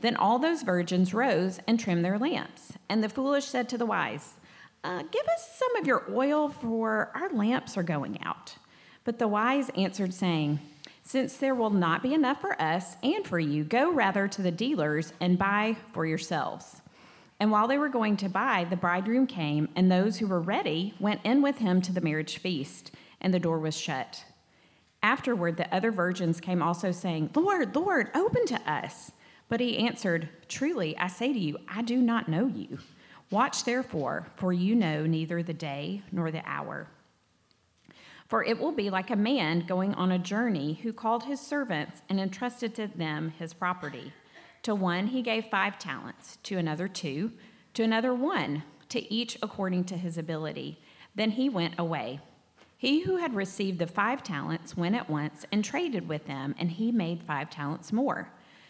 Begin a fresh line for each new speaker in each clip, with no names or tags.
Then all those virgins rose and trimmed their lamps. And the foolish said to the wise, uh, Give us some of your oil, for our lamps are going out. But the wise answered, saying, Since there will not be enough for us and for you, go rather to the dealers and buy for yourselves. And while they were going to buy, the bridegroom came, and those who were ready went in with him to the marriage feast, and the door was shut. Afterward, the other virgins came also, saying, Lord, Lord, open to us. But he answered, Truly, I say to you, I do not know you. Watch therefore, for you know neither the day nor the hour. For it will be like a man going on a journey who called his servants and entrusted to them his property. To one he gave five talents, to another two, to another one, to each according to his ability. Then he went away. He who had received the five talents went at once and traded with them, and he made five talents more.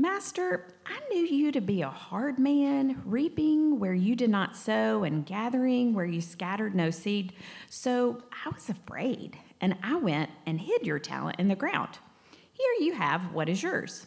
Master, I knew you to be a hard man, reaping where you did not sow and gathering where you scattered no seed. So I was afraid, and I went and hid your talent in the ground. Here you have what is yours.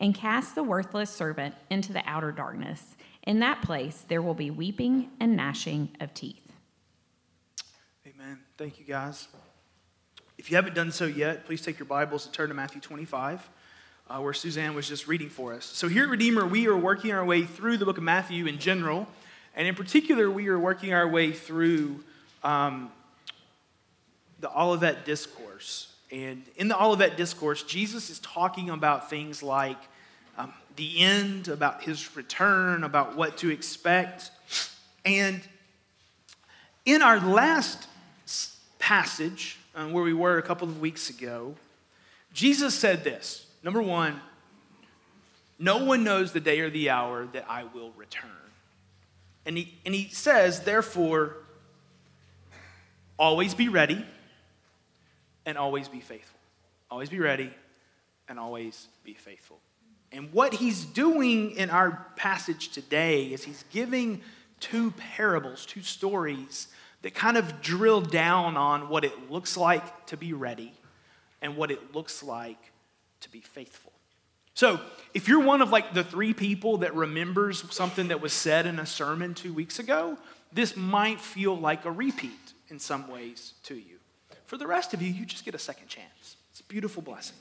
And cast the worthless servant into the outer darkness. In that place there will be weeping and gnashing of teeth.
Amen. Thank you, guys. If you haven't done so yet, please take your Bibles and turn to Matthew 25 uh, where Suzanne was just reading for us. So, here at Redeemer, we are working our way through the book of Matthew in general, and in particular, we are working our way through um, the Olivet Discourse. And in the Olivet Discourse, Jesus is talking about things like um, the end, about his return, about what to expect. And in our last passage, um, where we were a couple of weeks ago, Jesus said this Number one, no one knows the day or the hour that I will return. And he, and he says, therefore, always be ready and always be faithful. Always be ready and always be faithful. And what he's doing in our passage today is he's giving two parables, two stories that kind of drill down on what it looks like to be ready and what it looks like to be faithful. So, if you're one of like the three people that remembers something that was said in a sermon two weeks ago, this might feel like a repeat in some ways to you. For the rest of you, you just get a second chance. It's a beautiful blessing.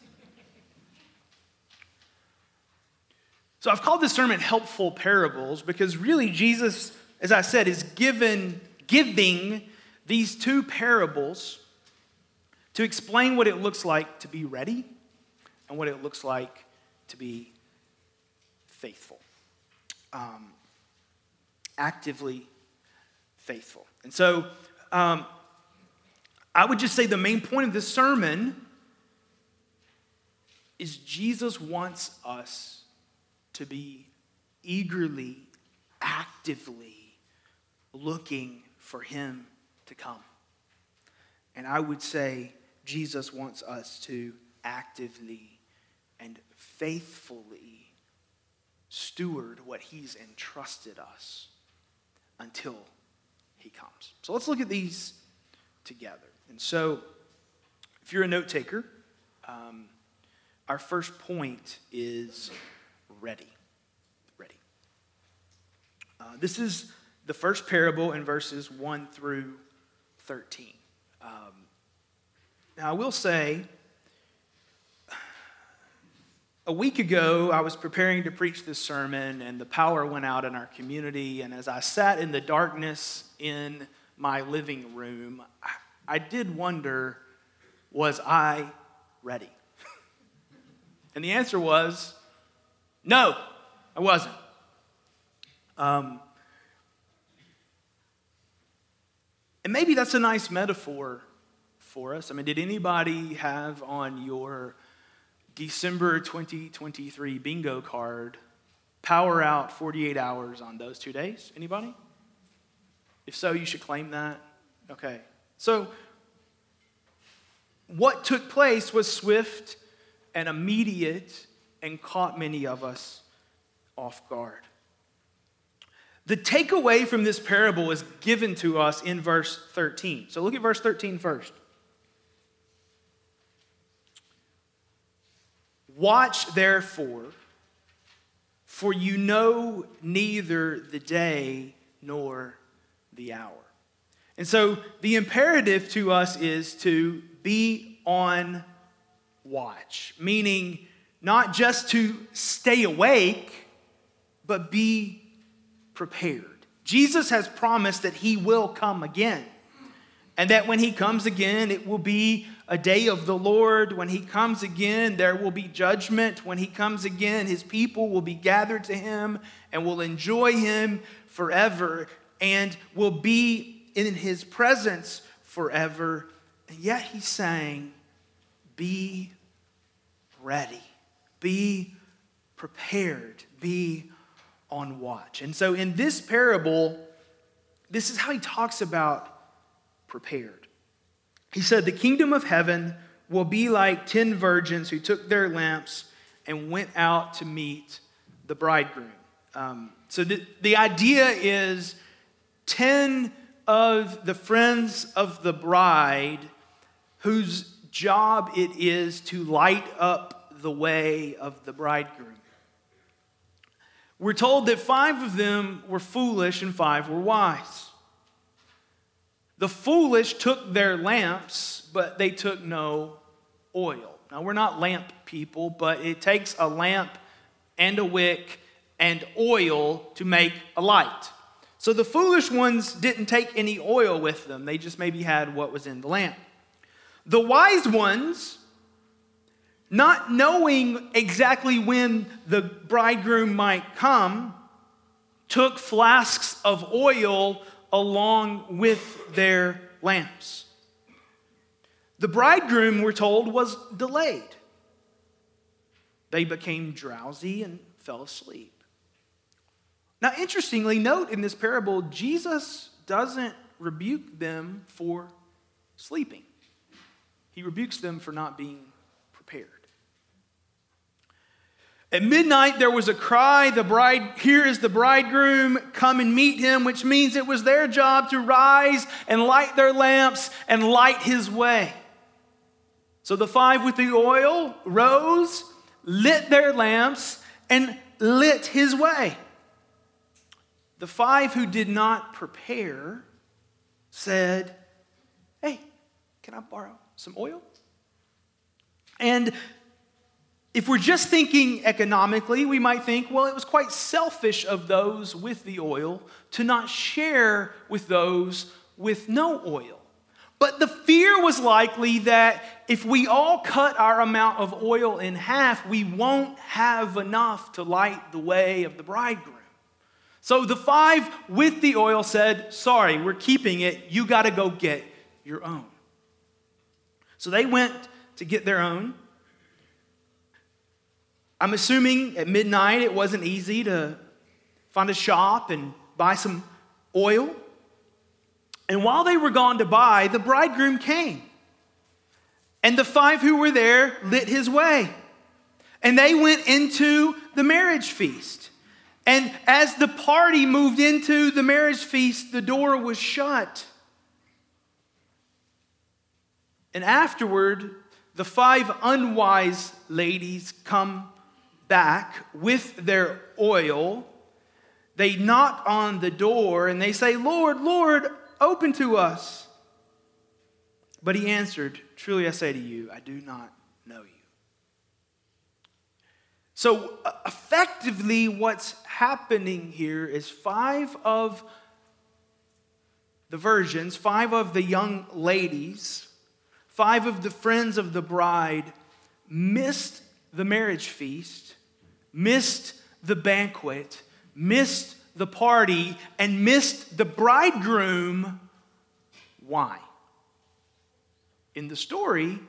So, I've called this sermon Helpful Parables because really Jesus, as I said, is given, giving these two parables to explain what it looks like to be ready and what it looks like to be faithful. Um, actively faithful. And so um, I would just say the main point of this sermon is Jesus wants us to be eagerly, actively looking for him to come. And I would say Jesus wants us to actively and faithfully steward what he's entrusted us until he comes. So let's look at these together. And so, if you're a note taker, um, our first point is ready. Ready. Uh, this is the first parable in verses 1 through 13. Um, now, I will say, a week ago, I was preparing to preach this sermon, and the power went out in our community. And as I sat in the darkness in my living room, I did wonder was I ready? and the answer was no, I wasn't. Um, and maybe that's a nice metaphor for us. I mean, did anybody have on your December 2023 bingo card power out 48 hours on those two days? Anybody? If so, you should claim that. Okay. So, what took place was swift and immediate and caught many of us off guard. The takeaway from this parable is given to us in verse 13. So look at verse 13 first. Watch therefore, for you know neither the day nor the hour. And so the imperative to us is to be on watch, meaning not just to stay awake, but be prepared. Jesus has promised that he will come again. And that when he comes again, it will be a day of the Lord. When he comes again, there will be judgment. When he comes again, his people will be gathered to him and will enjoy him forever and will be in his presence forever. And yet he's saying, be ready, be prepared, be on watch. And so in this parable, this is how he talks about prepared. He said, The kingdom of heaven will be like ten virgins who took their lamps and went out to meet the bridegroom. Um, so the, the idea is 10 of the friends of the bride whose job it is to light up the way of the bridegroom. We're told that five of them were foolish and five were wise. The foolish took their lamps, but they took no oil. Now, we're not lamp people, but it takes a lamp and a wick and oil to make a light. So the foolish ones didn't take any oil with them, they just maybe had what was in the lamp. The wise ones, not knowing exactly when the bridegroom might come, took flasks of oil along with their lamps. The bridegroom, we're told, was delayed. They became drowsy and fell asleep. Now, interestingly, note in this parable, Jesus doesn't rebuke them for sleeping, he rebukes them for not being prepared. At midnight, there was a cry, the bride, here is the bridegroom, come and meet him, which means it was their job to rise and light their lamps and light his way. So the five with the oil rose, lit their lamps, and lit his way. The five who did not prepare said, Hey, can I borrow some oil? And if we're just thinking economically, we might think, well, it was quite selfish of those with the oil to not share with those with no oil. But the fear was likely that if we all cut our amount of oil in half, we won't have enough to light the way of the bridegroom. So the five with the oil said, Sorry, we're keeping it. You got to go get your own. So they went to get their own. I'm assuming at midnight it wasn't easy to find a shop and buy some oil. And while they were gone to buy, the bridegroom came. And the five who were there lit his way. And they went into the marriage feast. And as the party moved into the marriage feast, the door was shut. And afterward, the five unwise ladies come back with their oil. They knock on the door and they say, Lord, Lord, open to us. But he answered, Truly I say to you, I do not know you. So, uh, effectively, what's happening here is five of the virgins, five of the young ladies, five of the friends of the bride missed the marriage feast, missed the banquet, missed the party, and missed the bridegroom. Why? In the story,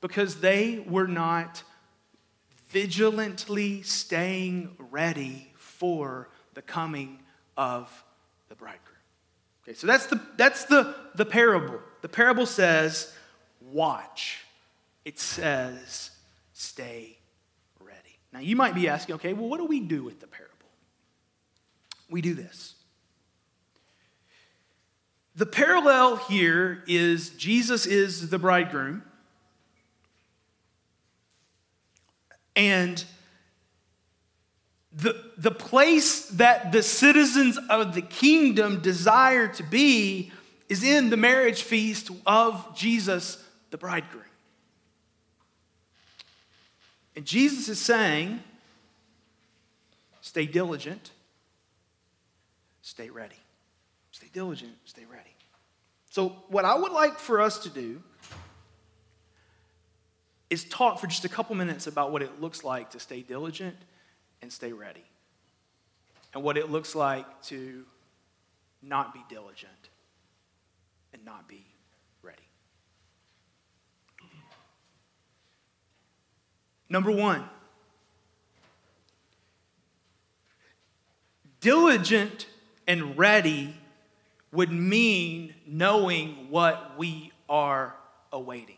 because they were not vigilantly staying ready for the coming of the bridegroom. Okay, so that's the, that's the, the parable. The parable says, watch. It says, stay ready. Now, you might be asking, okay, well, what do we do with the parable? We do this. The parallel here is Jesus is the bridegroom. And the, the place that the citizens of the kingdom desire to be is in the marriage feast of Jesus, the bridegroom. And Jesus is saying, stay diligent, stay ready. Stay diligent, stay ready. So, what I would like for us to do is talk for just a couple minutes about what it looks like to stay diligent and stay ready, and what it looks like to not be diligent and not be ready. Number one, diligent and ready would mean knowing what we are awaiting.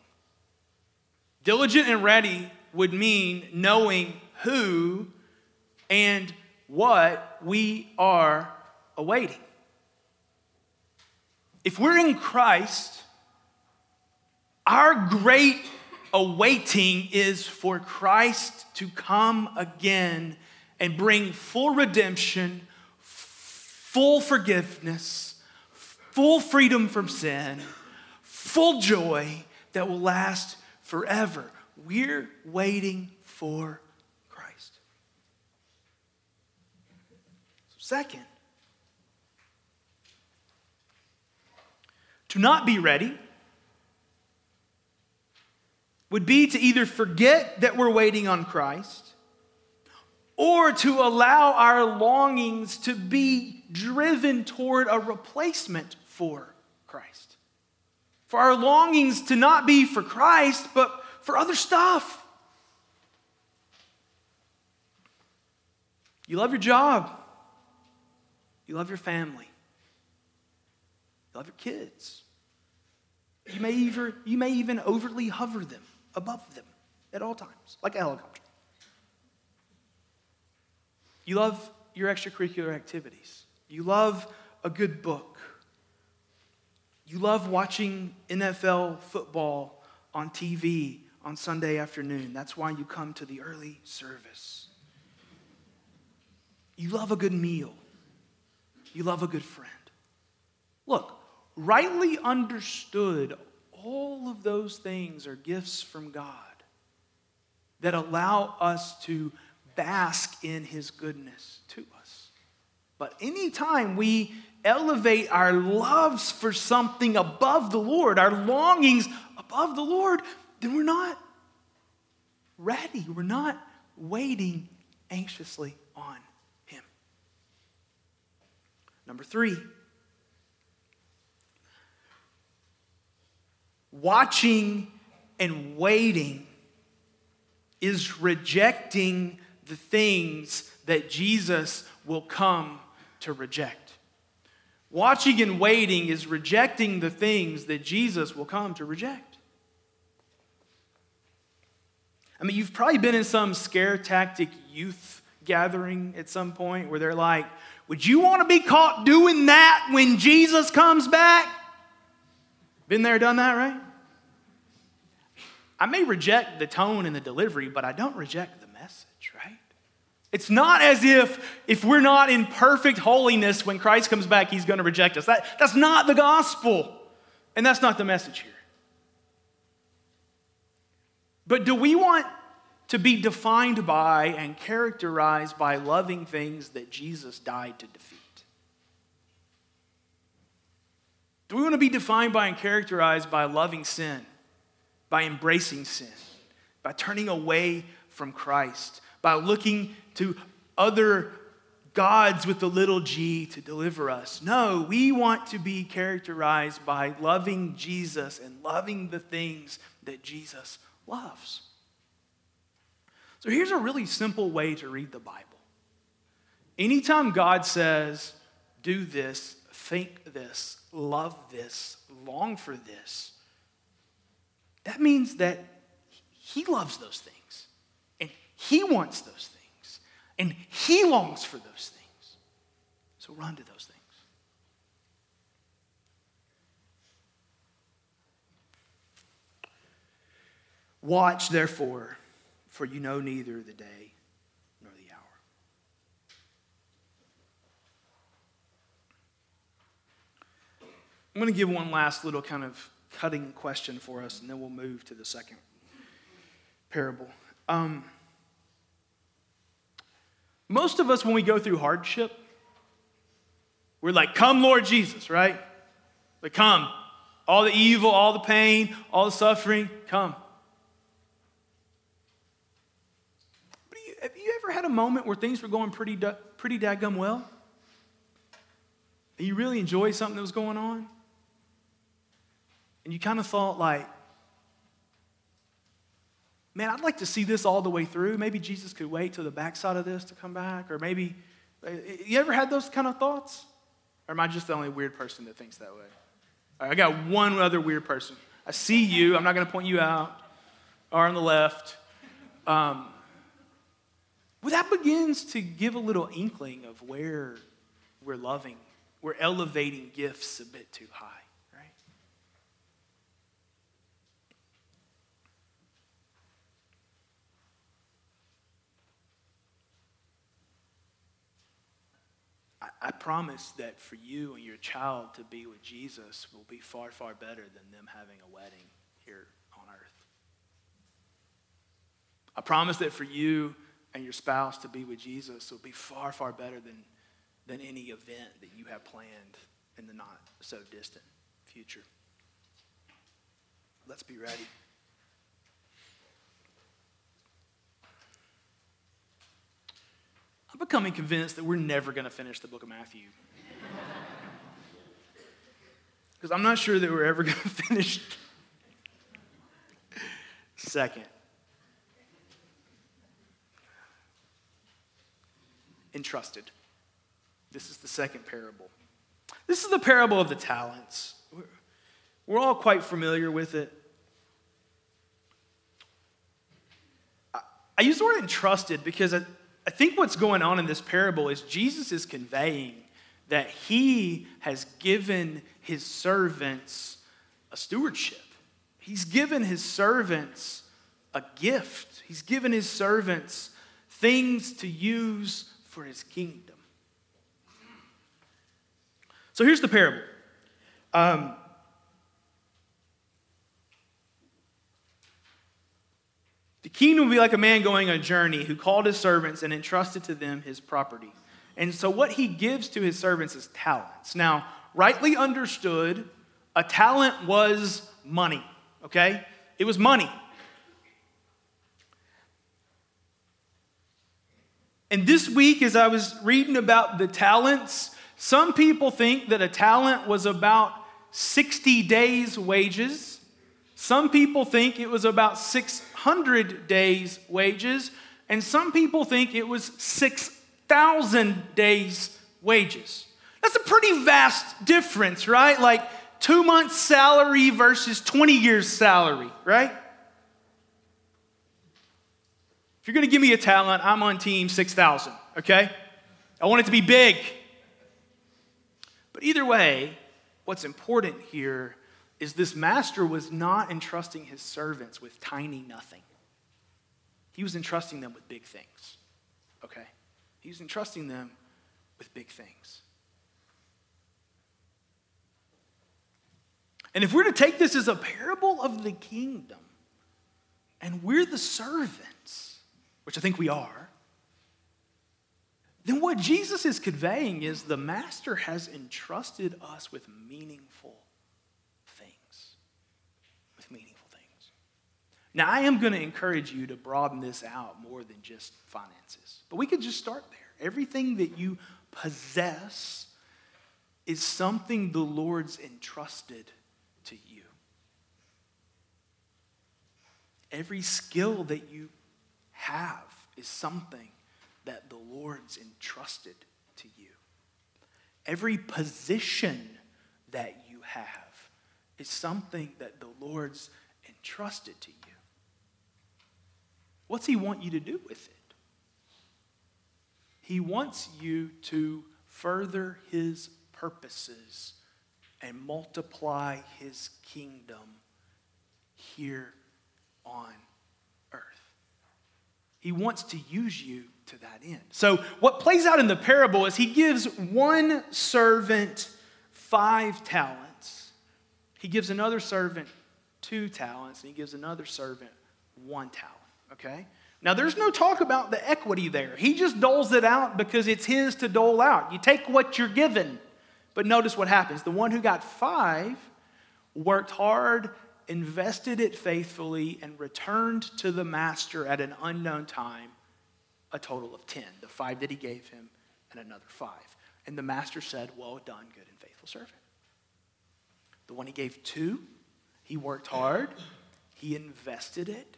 Diligent and ready would mean knowing who and what we are awaiting. If we're in Christ, our great awaiting is for Christ to come again and bring full redemption, full forgiveness, full freedom from sin, full joy that will last forever. We're waiting for Christ. Second, to not be ready would be to either forget that we're waiting on Christ or to allow our longings to be driven toward a replacement for Christ. For our longings to not be for Christ, but for other stuff. You love your job. You love your family. You love your kids. You may even, you may even overly hover them above them at all times, like a helicopter. You love your extracurricular activities. You love a good book. You love watching NFL football on TV on Sunday afternoon. That's why you come to the early service. You love a good meal. You love a good friend. Look, rightly understood, all of those things are gifts from God that allow us to bask in His goodness to us. But anytime we elevate our loves for something above the Lord, our longings above the Lord, then we're not ready. We're not waiting anxiously on Him. Number three, watching and waiting is rejecting the things that Jesus will come to reject. Watching and waiting is rejecting the things that Jesus will come to reject. I mean, you've probably been in some scare tactic youth gathering at some point where they're like, Would you want to be caught doing that when Jesus comes back? Been there, done that, right? I may reject the tone and the delivery, but I don't reject? It's not as if if we're not in perfect holiness when Christ comes back, he's going to reject us. That, that's not the gospel. And that's not the message here. But do we want to be defined by and characterized by loving things that Jesus died to defeat? Do we want to be defined by and characterized by loving sin, by embracing sin, by turning away from Christ, by looking to other gods with the little g to deliver us? No, we want to be characterized by loving Jesus and loving the things that Jesus loves. So here's a really simple way to read the Bible. Anytime God says, do this, think this, love this, long for this, that means that He loves those things. He wants those things. And He longs for those things. So run to those things. Watch, therefore, for you know neither the day nor the hour. I'm going to give one last little kind of cutting question for us, and then we'll move to the second parable. Um, most of us, when we go through hardship, we're like, Come, Lord Jesus, right? Like, come. All the evil, all the pain, all the suffering, come. But you, have you ever had a moment where things were going pretty, pretty daggum well? And you really enjoyed something that was going on? And you kind of thought, like, man, I'd like to see this all the way through. Maybe Jesus could wait till the backside of this to come back. Or maybe, uh, you ever had those kind of thoughts? Or am I just the only weird person that thinks that way? I got one other weird person. I see you. I'm not going to point you out. Or on the left. Um, well, that begins to give a little inkling of where we're loving, we're elevating gifts a bit too high. I promise that for you and your child to be with Jesus will be far, far better than them having a wedding here on earth. I promise that for you and your spouse to be with Jesus will be far, far better than, than any event that you have planned in the not so distant future. Let's be ready. I'm becoming convinced that we're never going to finish the book of Matthew. Because I'm not sure that we're ever going to finish. Second, entrusted. This is the second parable. This is the parable of the talents. We're all quite familiar with it. I use the word entrusted because I think what's going on in this parable is Jesus is conveying that he has given his servants a stewardship. He's given his servants a gift. He's given his servants things to use for his kingdom. So here's the parable. Um, The kingdom will be like a man going on a journey who called his servants and entrusted to them his property. And so, what he gives to his servants is talents. Now, rightly understood, a talent was money, okay? It was money. And this week, as I was reading about the talents, some people think that a talent was about 60 days' wages. Some people think it was about 600 days' wages, and some people think it was 6,000 days' wages. That's a pretty vast difference, right? Like two months' salary versus 20 years' salary, right? If you're gonna give me a talent, I'm on team 6,000, okay? I want it to be big. But either way, what's important here is this master was not entrusting his servants with tiny nothing. He was entrusting them with big things. Okay? He was entrusting them with big things. And if we're to take this as a parable of the kingdom, and we're the servants, which I think we are, then what Jesus is conveying is the master has entrusted us with meaningful. With meaningful things. Now, I am going to encourage you to broaden this out more than just finances, but we could just start there. Everything that you possess is something the Lord's entrusted to you. Every skill that you have is something that the Lord's entrusted to you. Every position that you have is something that the Lord's entrusted to you. What's He want you to do with it? He wants you to further His purposes and multiply His kingdom here on earth. He wants to use you to that end. So, what plays out in the parable is he gives one servant five talents, he gives another servant two talents, and he gives another servant one talent. Okay? Now, there's no talk about the equity there. He just doles it out because it's his to dole out. You take what you're given. But notice what happens. The one who got five worked hard, invested it faithfully, and returned to the master at an unknown time a total of 10, the five that he gave him and another five. And the master said, Well done, good and faithful servant. The one he gave two, he worked hard, he invested it.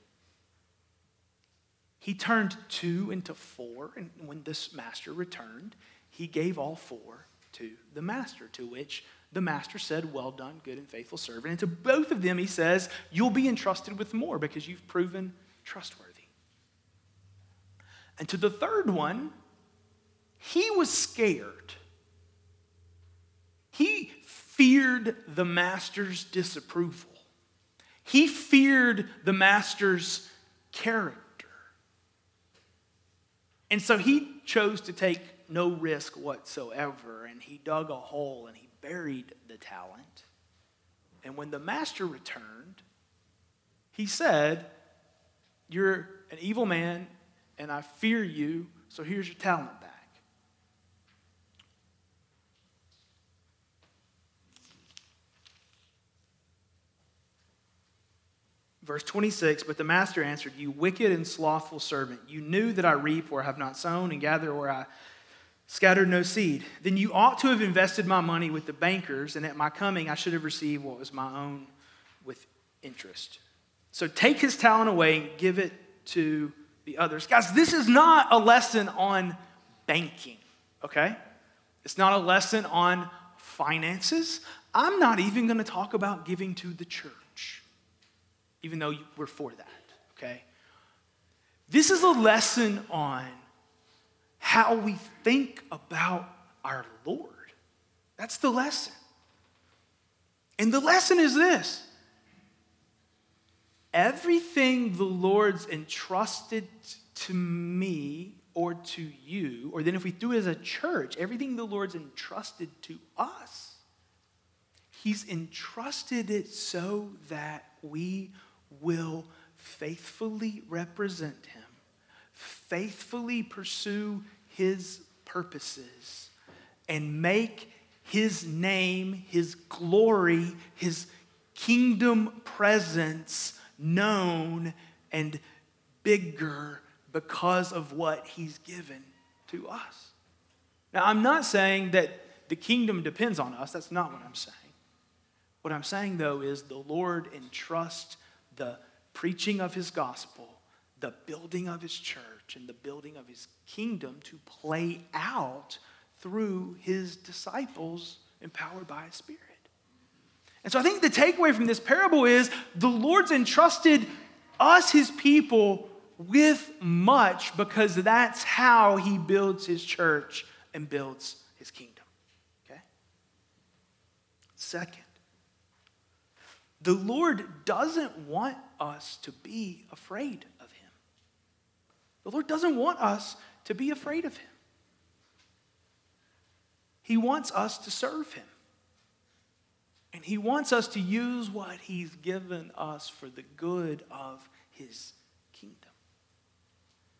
He turned two into four, and when this master returned, he gave all four to the master, to which the master said, Well done, good and faithful servant. And to both of them, he says, You'll be entrusted with more because you've proven trustworthy. And to the third one, he was scared. He feared the master's disapproval. He feared the master's character. And so he chose to take no risk whatsoever, and he dug a hole and he buried the talent. And when the master returned, he said, You're an evil man and I fear you, so here's your talent back. Verse 26 But the master answered, You wicked and slothful servant, you knew that I reap where I have not sown and gather where I scattered no seed. Then you ought to have invested my money with the bankers, and at my coming I should have received what was my own with interest. So take his talent away and give it to the others. Guys, this is not a lesson on banking, okay? It's not a lesson on finances. I'm not even going to talk about giving to the church, even though we're for that, okay? This is a lesson on how we think about our Lord. That's the lesson. And the lesson is this everything the Lord's entrusted to me or to you, or then if we do it as a church, everything the Lord's entrusted to us, He's entrusted it so that we will faithfully represent Him, faithfully pursue His purposes, and make His name, His glory, His kingdom presence known and bigger because of what he's given to us. Now, I'm not saying that the kingdom depends on us. That's not what I'm saying. What I'm saying, though, is the Lord entrusts the preaching of his gospel, the building of his church, and the building of his kingdom to play out through his disciples empowered by his Spirit. And so I think the takeaway from this parable is the Lord's entrusted us, his people, with much because that's how he builds his church and builds his kingdom. Okay? Second, the Lord doesn't want us to be afraid of him. The Lord doesn't want us to be afraid of him. He wants us to serve him. And he wants us to use what he's given us for the good of his kingdom.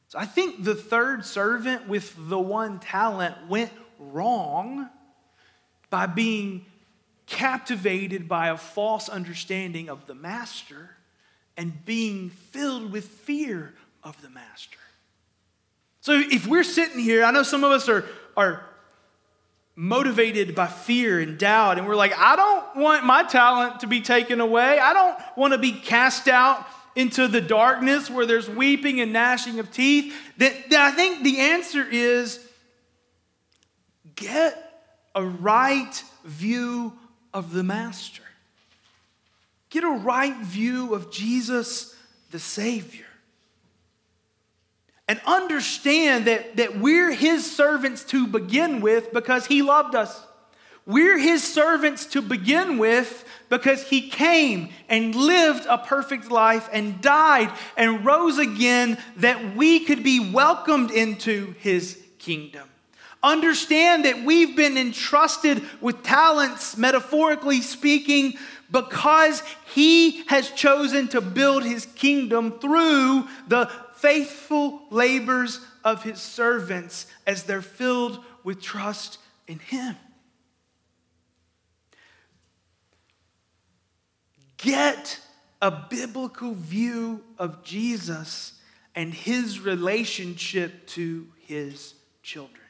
So I think the third servant with the one talent went wrong by being captivated by a false understanding of the master and being filled with fear of the master. So if we're sitting here, I know some of us are, are motivated by fear and doubt, and we're like, I don't want my talent to be taken away. I don't want to be cast out into the darkness where there's weeping and gnashing of teeth, that, that I think the answer is get a right view of the Master. Get a right view of Jesus the Savior. And understand that, that we're His servants to begin with because He loved us. We're His servants to begin with because he came and lived a perfect life and died and rose again that we could be welcomed into his kingdom. Understand that we've been entrusted with talents, metaphorically speaking, because he has chosen to build his kingdom through the faithful labors of his servants as they're filled with trust in him. get a biblical view of Jesus and his relationship to his children.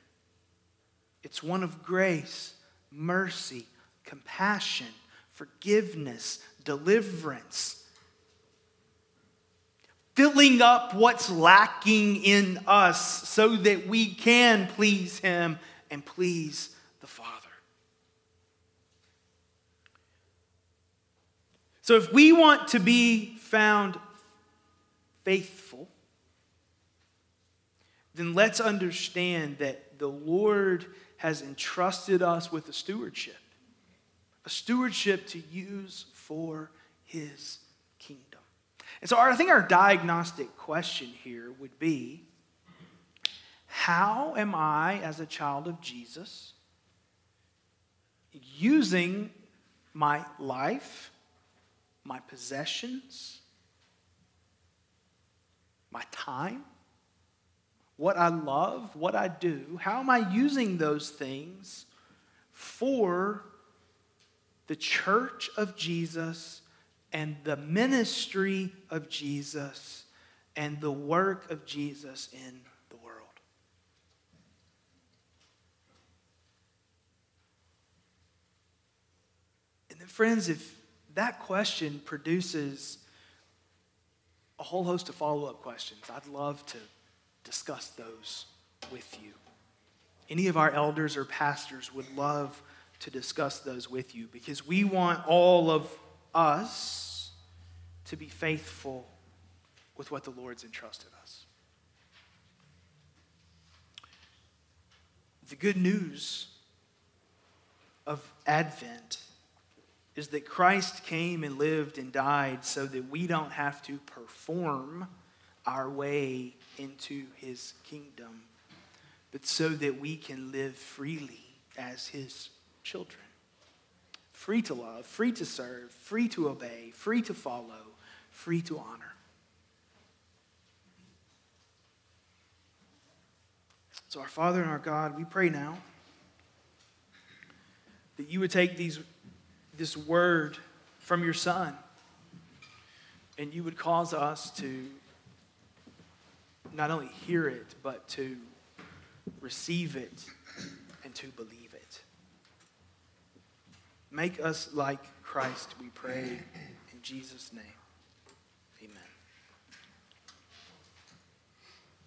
It's one of grace, mercy, compassion, forgiveness, deliverance, filling up what's lacking in us so that we can please him and please the Father. So if we want to be found faithful, then let's understand that the Lord has entrusted us with a stewardship, a stewardship to use for his kingdom. And so I think our diagnostic question here would be how am I, as a child of Jesus, using my life? my possessions, my time, what I love, what I do, how am I using those things for the church of Jesus and the ministry of Jesus and the work of Jesus in the world? And then, friends, if that question produces a whole host of follow up questions. I'd love to discuss those with you. Any of our elders or pastors would love to discuss those with you because we want all of us to be faithful with what the Lord's entrusted us. The good news of Advent is that Christ came and lived and died so that we don't have to perform our way into his kingdom, but so that we can live freely as his children. Free to love, free to serve, free to obey, free to follow, free to honor. So, our Father and our God, we pray now that you would take these this word from your Son. And you would cause us to not only hear it, but to receive it and to believe it. Make us like Christ we pray in Jesus' name.